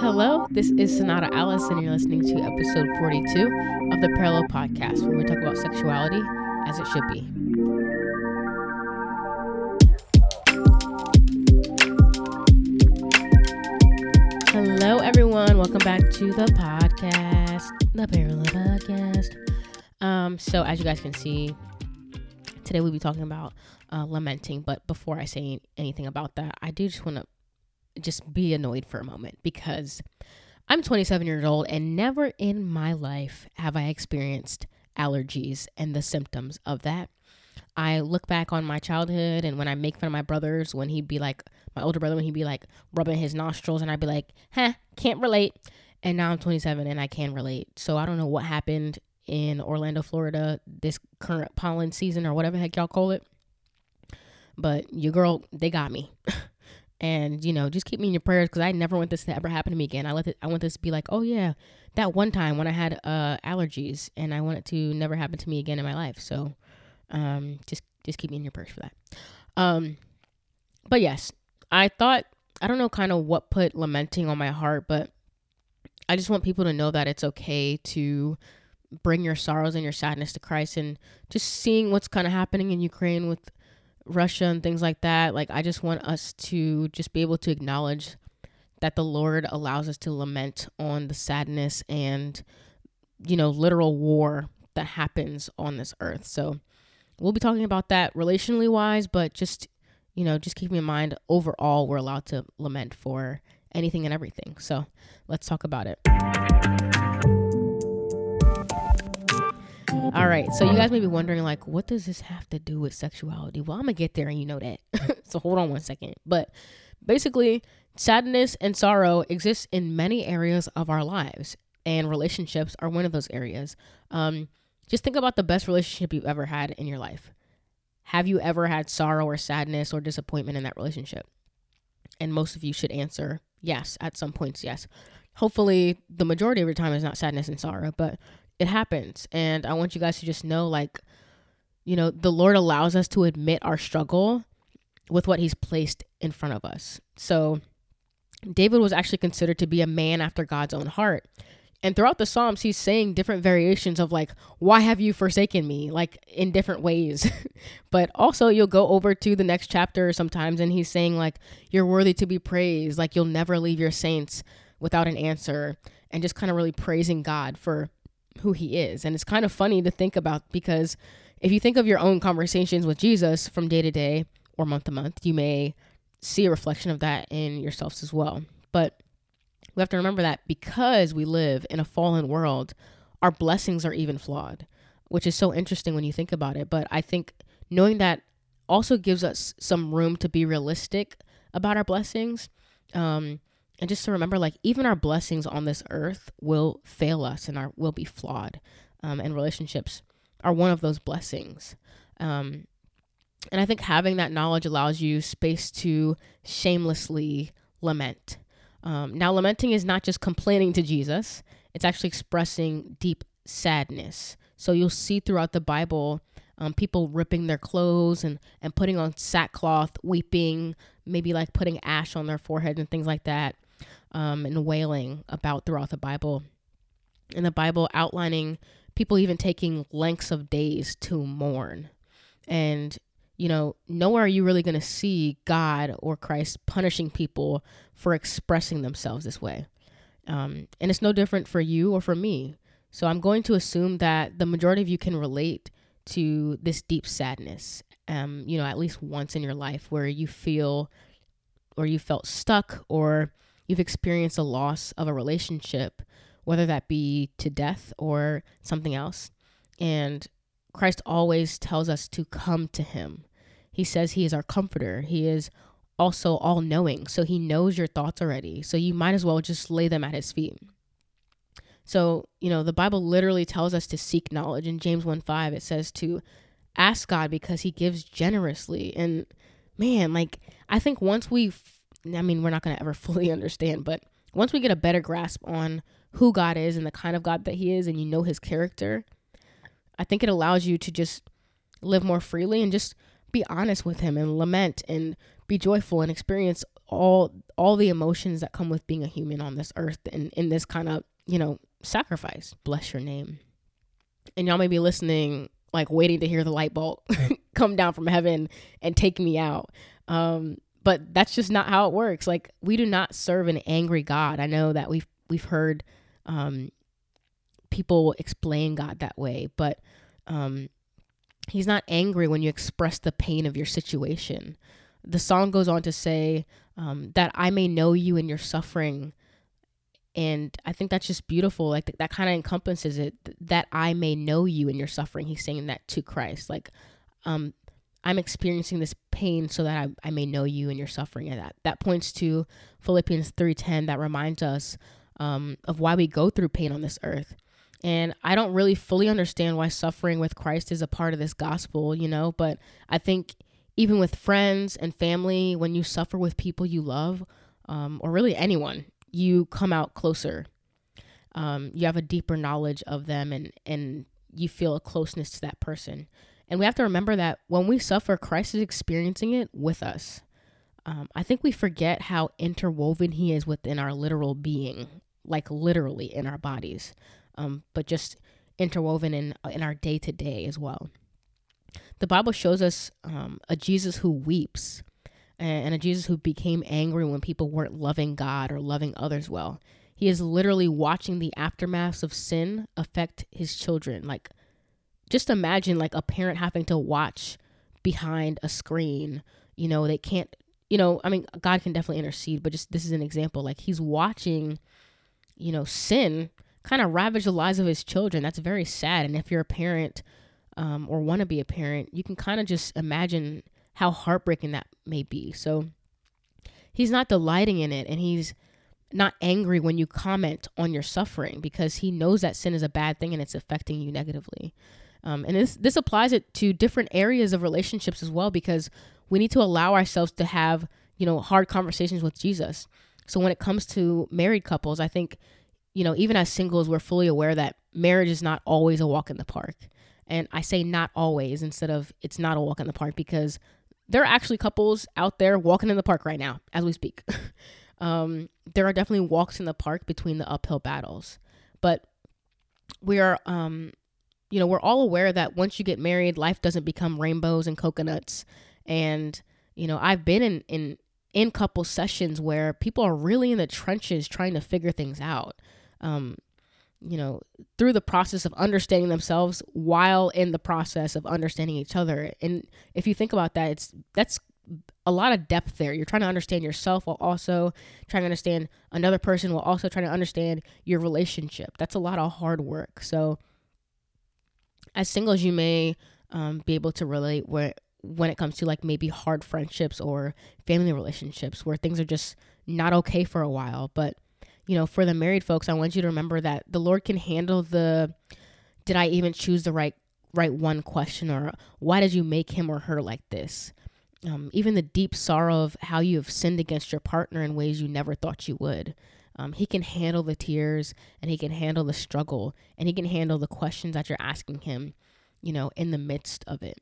Hello, this is Sonata Alice, and you're listening to episode 42 of the Parallel Podcast, where we talk about sexuality as it should be. Hello, everyone. Welcome back to the podcast, the Parallel Podcast. Um, so, as you guys can see, today we'll be talking about uh, lamenting. But before I say anything about that, I do just want to just be annoyed for a moment because I'm 27 years old and never in my life have I experienced allergies and the symptoms of that. I look back on my childhood and when I make fun of my brothers, when he'd be like, my older brother, when he'd be like rubbing his nostrils, and I'd be like, huh, can't relate. And now I'm 27 and I can relate. So I don't know what happened in Orlando, Florida, this current pollen season or whatever heck y'all call it. But your girl, they got me. and you know just keep me in your prayers because i never want this to ever happen to me again. I let it, i want this to be like oh yeah that one time when i had uh allergies and i want it to never happen to me again in my life. So um just just keep me in your prayers for that. Um but yes i thought i don't know kind of what put lamenting on my heart but i just want people to know that it's okay to bring your sorrows and your sadness to christ and just seeing what's kind of happening in ukraine with Russia and things like that. Like, I just want us to just be able to acknowledge that the Lord allows us to lament on the sadness and, you know, literal war that happens on this earth. So, we'll be talking about that relationally wise, but just, you know, just keep in mind overall, we're allowed to lament for anything and everything. So, let's talk about it. All right. So you guys may be wondering, like, what does this have to do with sexuality? Well, I'm gonna get there, and you know that. so hold on one second. But basically, sadness and sorrow exist in many areas of our lives, and relationships are one of those areas. Um, just think about the best relationship you've ever had in your life. Have you ever had sorrow or sadness or disappointment in that relationship? And most of you should answer yes at some points. Yes. Hopefully, the majority of your time is not sadness and sorrow, but it happens. And I want you guys to just know like, you know, the Lord allows us to admit our struggle with what he's placed in front of us. So David was actually considered to be a man after God's own heart. And throughout the Psalms, he's saying different variations of like, why have you forsaken me? Like in different ways. but also, you'll go over to the next chapter sometimes, and he's saying, like, you're worthy to be praised. Like, you'll never leave your saints without an answer. And just kind of really praising God for who he is. And it's kind of funny to think about because if you think of your own conversations with Jesus from day to day or month to month, you may see a reflection of that in yourselves as well. But we have to remember that because we live in a fallen world, our blessings are even flawed, which is so interesting when you think about it. But I think knowing that also gives us some room to be realistic about our blessings. Um, and just to remember like even our blessings on this earth will fail us and are will be flawed um, and relationships are one of those blessings. Um, and i think having that knowledge allows you space to shamelessly lament. Um, now lamenting is not just complaining to jesus it's actually expressing deep sadness. So you'll see throughout the bible um, people ripping their clothes and, and putting on sackcloth, weeping, maybe like putting ash on their forehead and things like that um, and wailing about throughout the Bible. In the Bible, outlining people even taking lengths of days to mourn. And, you know, nowhere are you really going to see God or Christ punishing people for expressing themselves this way. Um, and it's no different for you or for me. So I'm going to assume that the majority of you can relate to this deep sadness, um, you know, at least once in your life where you feel or you felt stuck or you've experienced a loss of a relationship, whether that be to death or something else. And Christ always tells us to come to him. He says he is our comforter. He is also all knowing. So he knows your thoughts already. So you might as well just lay them at his feet. So, you know, the Bible literally tells us to seek knowledge. In James 1 5, it says to ask God because he gives generously. And man, like, I think once we I mean, we're not going to ever fully understand, but once we get a better grasp on who God is and the kind of God that He is, and you know His character, I think it allows you to just live more freely and just be honest with Him and lament and be joyful and experience all all the emotions that come with being a human on this earth and in this kind of you know sacrifice. Bless your name. And y'all may be listening like waiting to hear the light bulb come down from heaven and take me out. Um but that's just not how it works like we do not serve an angry god i know that we've we've heard um people explain god that way but um he's not angry when you express the pain of your situation the song goes on to say um, that I may know you in your suffering. And I think that's just beautiful. Like th- that kind of encompasses it that I may know you in your suffering. He's saying that to Christ. Like, um, I'm experiencing this pain so that I, I may know you and your suffering. And that, that points to Philippians 3.10 that reminds us um, of why we go through pain on this earth. And I don't really fully understand why suffering with Christ is a part of this gospel, you know, but I think even with friends and family, when you suffer with people you love, um, or really anyone, you come out closer. Um, you have a deeper knowledge of them and, and you feel a closeness to that person. And we have to remember that when we suffer, Christ is experiencing it with us. Um, I think we forget how interwoven He is within our literal being, like literally in our bodies, um, but just interwoven in in our day to day as well the Bible shows us um, a Jesus who weeps and a Jesus who became angry when people weren't loving God or loving others well. He is literally watching the aftermaths of sin affect his children. Like, just imagine like a parent having to watch behind a screen. You know, they can't, you know, I mean, God can definitely intercede, but just this is an example. Like, he's watching, you know, sin kind of ravage the lives of his children. That's very sad. And if you're a parent, um, or want to be a parent, you can kind of just imagine how heartbreaking that may be. So he's not delighting in it and he's not angry when you comment on your suffering because he knows that sin is a bad thing and it's affecting you negatively. Um, and this this applies it to different areas of relationships as well because we need to allow ourselves to have you know hard conversations with Jesus. So when it comes to married couples, I think you know even as singles, we're fully aware that marriage is not always a walk in the park. And I say not always instead of it's not a walk in the park because there are actually couples out there walking in the park right now as we speak. um, there are definitely walks in the park between the uphill battles. But we are, um, you know, we're all aware that once you get married, life doesn't become rainbows and coconuts. And, you know, I've been in, in, in couple sessions where people are really in the trenches trying to figure things out. Um, you know, through the process of understanding themselves while in the process of understanding each other. And if you think about that, it's that's a lot of depth there. You're trying to understand yourself while also trying to understand another person while also trying to understand your relationship. That's a lot of hard work. So, as singles, you may um, be able to relate where when it comes to like maybe hard friendships or family relationships where things are just not okay for a while, but you know, for the married folks, I want you to remember that the Lord can handle the did I even choose the right right one question or why did you make him or her like this? Um, even the deep sorrow of how you have sinned against your partner in ways you never thought you would. Um, he can handle the tears and he can handle the struggle and he can handle the questions that you're asking him, you know, in the midst of it.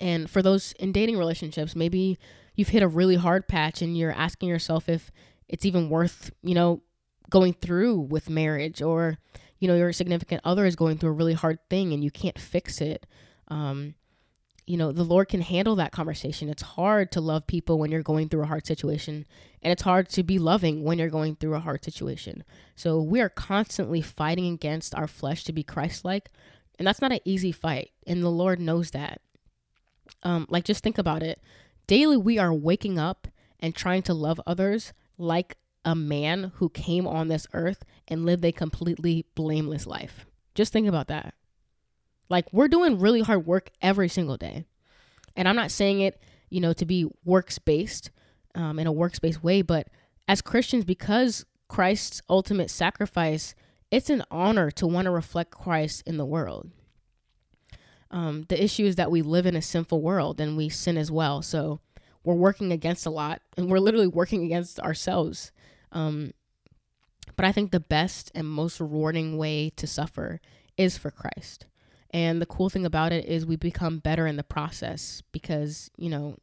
And for those in dating relationships, maybe you've hit a really hard patch and you're asking yourself if it's even worth, you know, going through with marriage or, you know, your significant other is going through a really hard thing and you can't fix it. Um, you know, the Lord can handle that conversation. It's hard to love people when you're going through a hard situation, and it's hard to be loving when you're going through a hard situation. So we are constantly fighting against our flesh to be Christ like, and that's not an easy fight, and the Lord knows that. Um, like, just think about it. Daily, we are waking up and trying to love others like a man who came on this earth and lived a completely blameless life. Just think about that. Like, we're doing really hard work every single day. And I'm not saying it, you know, to be works based um, in a works based way, but as Christians, because Christ's ultimate sacrifice, it's an honor to want to reflect Christ in the world. Um, the issue is that we live in a sinful world and we sin as well. So we're working against a lot and we're literally working against ourselves. Um, but I think the best and most rewarding way to suffer is for Christ. And the cool thing about it is we become better in the process because, you know,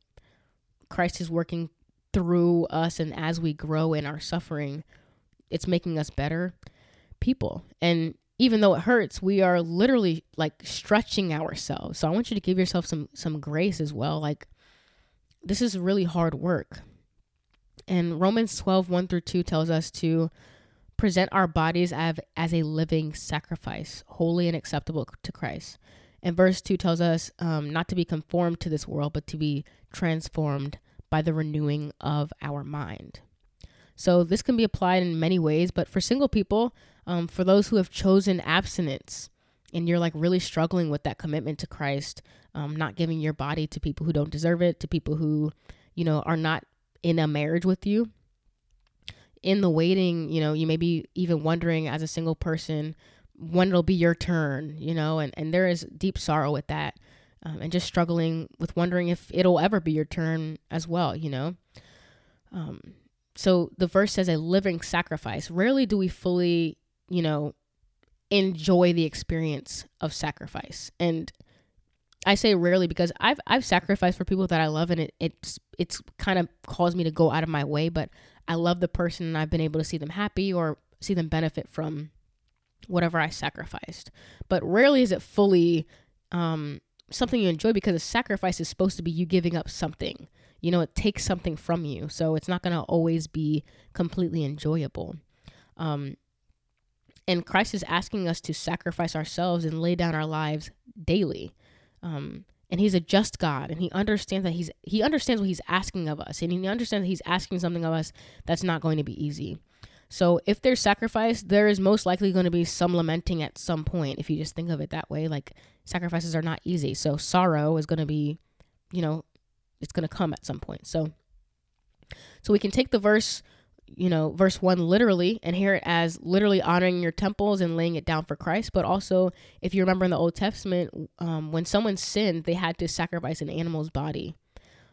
Christ is working through us and as we grow in our suffering, it's making us better people. And even though it hurts, we are literally like stretching ourselves. So I want you to give yourself some some grace as well. Like this is really hard work. And Romans 12, 1 through 2 tells us to present our bodies as, as a living sacrifice, holy and acceptable to Christ. And verse 2 tells us um, not to be conformed to this world, but to be transformed by the renewing of our mind. So this can be applied in many ways, but for single people, um, for those who have chosen abstinence and you're like really struggling with that commitment to Christ, um, not giving your body to people who don't deserve it, to people who, you know, are not in a marriage with you. In the waiting, you know, you may be even wondering as a single person when it'll be your turn, you know, and, and there is deep sorrow with that. Um, and just struggling with wondering if it'll ever be your turn as well, you know. Um, so the verse says a living sacrifice. Rarely do we fully, you know, enjoy the experience of sacrifice. And I say rarely because I've I've sacrificed for people that I love and it it's it's kind of caused me to go out of my way, but I love the person and I've been able to see them happy or see them benefit from whatever I sacrificed. But rarely is it fully um, something you enjoy because a sacrifice is supposed to be you giving up something. You know, it takes something from you. So it's not going to always be completely enjoyable. Um, and Christ is asking us to sacrifice ourselves and lay down our lives daily. Um, and he's a just God and he understands that he's he understands what he's asking of us and he understands that he's asking something of us that's not going to be easy. So if there's sacrifice, there is most likely going to be some lamenting at some point if you just think of it that way. Like sacrifices are not easy. So sorrow is going to be, you know, it's going to come at some point. So so we can take the verse, you know, verse 1 literally and hear it as literally honoring your temples and laying it down for Christ, but also if you remember in the Old Testament um, when someone sinned, they had to sacrifice an animal's body.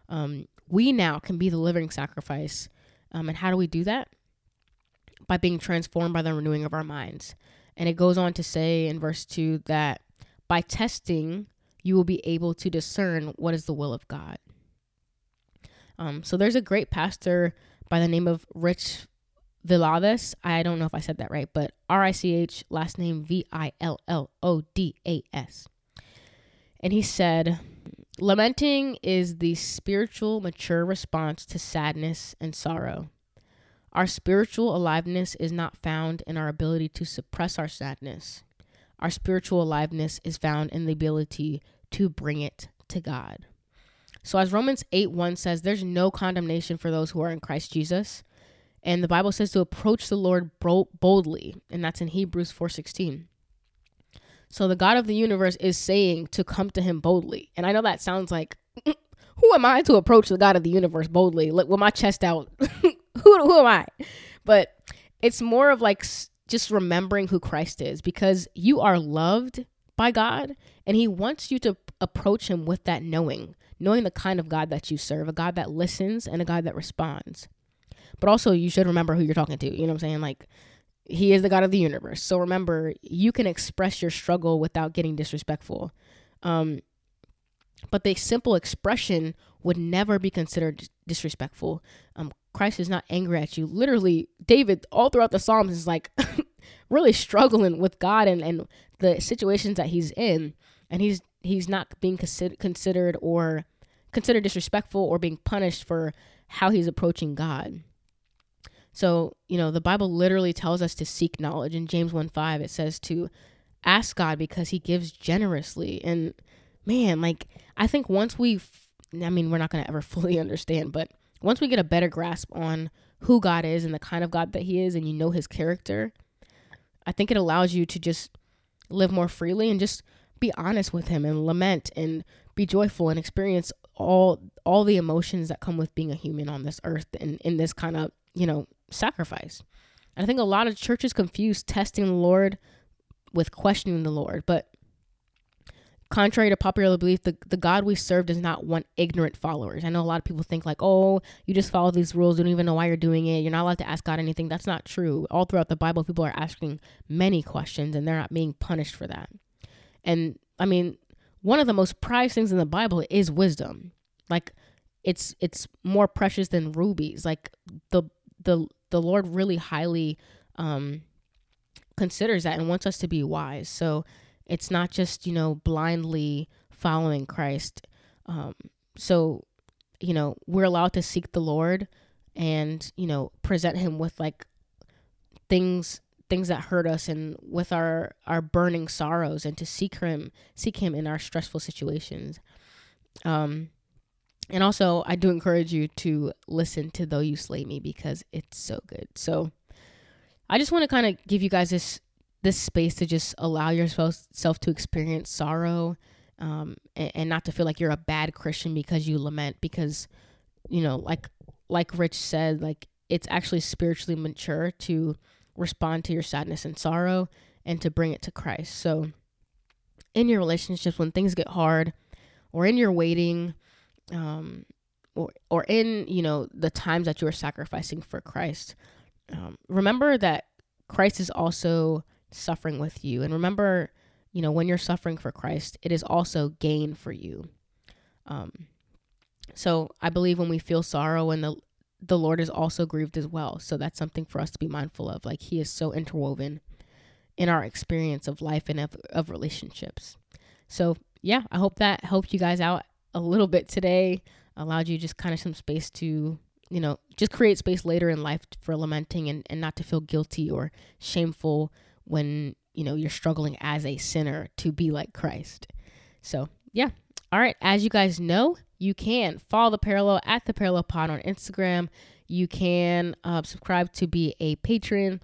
Um, we now can be the living sacrifice. Um, and how do we do that? By being transformed by the renewing of our minds. And it goes on to say in verse 2 that by testing, you will be able to discern what is the will of God. Um, so there's a great pastor by the name of Rich Villodas. I don't know if I said that right, but R I C H, last name V I L L O D A S. And he said, Lamenting is the spiritual mature response to sadness and sorrow. Our spiritual aliveness is not found in our ability to suppress our sadness. Our spiritual aliveness is found in the ability to bring it to God. So, as Romans 8 1 says, there's no condemnation for those who are in Christ Jesus. And the Bible says to approach the Lord boldly, and that's in Hebrews 4:16. So the God of the universe is saying to come to him boldly. And I know that sounds like who am I to approach the God of the universe boldly? Like with my chest out. who who am I? But it's more of like just remembering who Christ is because you are loved by God and he wants you to approach him with that knowing knowing the kind of God that you serve, a God that listens and a God that responds. But also, you should remember who you're talking to. You know what I'm saying? Like, He is the God of the universe. So remember, you can express your struggle without getting disrespectful. Um, but the simple expression would never be considered disrespectful. Um, Christ is not angry at you. Literally, David, all throughout the Psalms, is like really struggling with God and, and the situations that he's in. And he's he's not being consider- considered or considered disrespectful or being punished for how he's approaching God. So, you know, the Bible literally tells us to seek knowledge. In James 1 5, it says to ask God because he gives generously. And man, like, I think once we, I mean, we're not going to ever fully understand, but once we get a better grasp on who God is and the kind of God that he is, and you know his character, I think it allows you to just live more freely and just be honest with him and lament and be joyful and experience all all the emotions that come with being a human on this earth and in this kind of you know sacrifice. And i think a lot of churches confuse testing the lord with questioning the lord. But contrary to popular belief the, the god we serve does not want ignorant followers. I know a lot of people think like oh you just follow these rules. You don't even know why you're doing it. You're not allowed to ask god anything. That's not true. All throughout the bible people are asking many questions and they're not being punished for that. And I mean, one of the most prized things in the Bible is wisdom. Like it's it's more precious than rubies. Like the the the Lord really highly um considers that and wants us to be wise. So it's not just, you know, blindly following Christ. Um so you know, we're allowed to seek the Lord and, you know, present him with like things things that hurt us and with our our burning sorrows and to seek him seek him in our stressful situations. Um and also i do encourage you to listen to though you slay me because it's so good. So i just want to kind of give you guys this this space to just allow yourself self to experience sorrow um and, and not to feel like you're a bad christian because you lament because you know like like rich said like it's actually spiritually mature to respond to your sadness and sorrow and to bring it to Christ. So, in your relationships, when things get hard, or in your waiting, um, or or in you know the times that you are sacrificing for Christ, um, remember that Christ is also suffering with you, and remember, you know, when you're suffering for Christ, it is also gain for you. Um, so I believe when we feel sorrow and the the Lord is also grieved as well. So that's something for us to be mindful of. Like He is so interwoven in our experience of life and of, of relationships. So, yeah, I hope that helped you guys out a little bit today, allowed you just kind of some space to, you know, just create space later in life for lamenting and, and not to feel guilty or shameful when, you know, you're struggling as a sinner to be like Christ. So, yeah. All right. As you guys know, you can follow the parallel at the parallel pod on Instagram. You can uh, subscribe to be a patron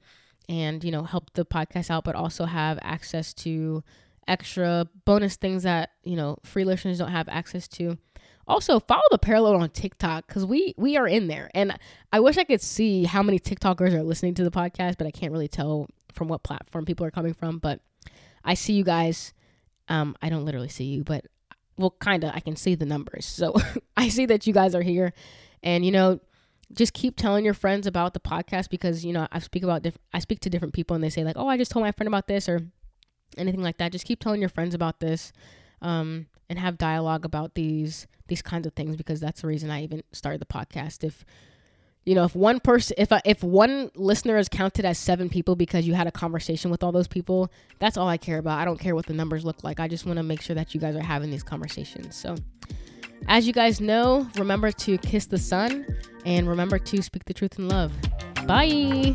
and you know help the podcast out, but also have access to extra bonus things that you know free listeners don't have access to. Also, follow the parallel on TikTok because we we are in there, and I wish I could see how many TikTokers are listening to the podcast, but I can't really tell from what platform people are coming from. But I see you guys. Um, I don't literally see you, but well, kind of, I can see the numbers. So I see that you guys are here. And, you know, just keep telling your friends about the podcast because, you know, I speak about, diff- I speak to different people and they say, like, oh, I just told my friend about this or anything like that. Just keep telling your friends about this um, and have dialogue about these, these kinds of things because that's the reason I even started the podcast. If, you know if one person if I, if one listener is counted as seven people because you had a conversation with all those people that's all i care about. I don't care what the numbers look like. I just want to make sure that you guys are having these conversations. So as you guys know remember to kiss the Son and remember to speak the truth in love. Bye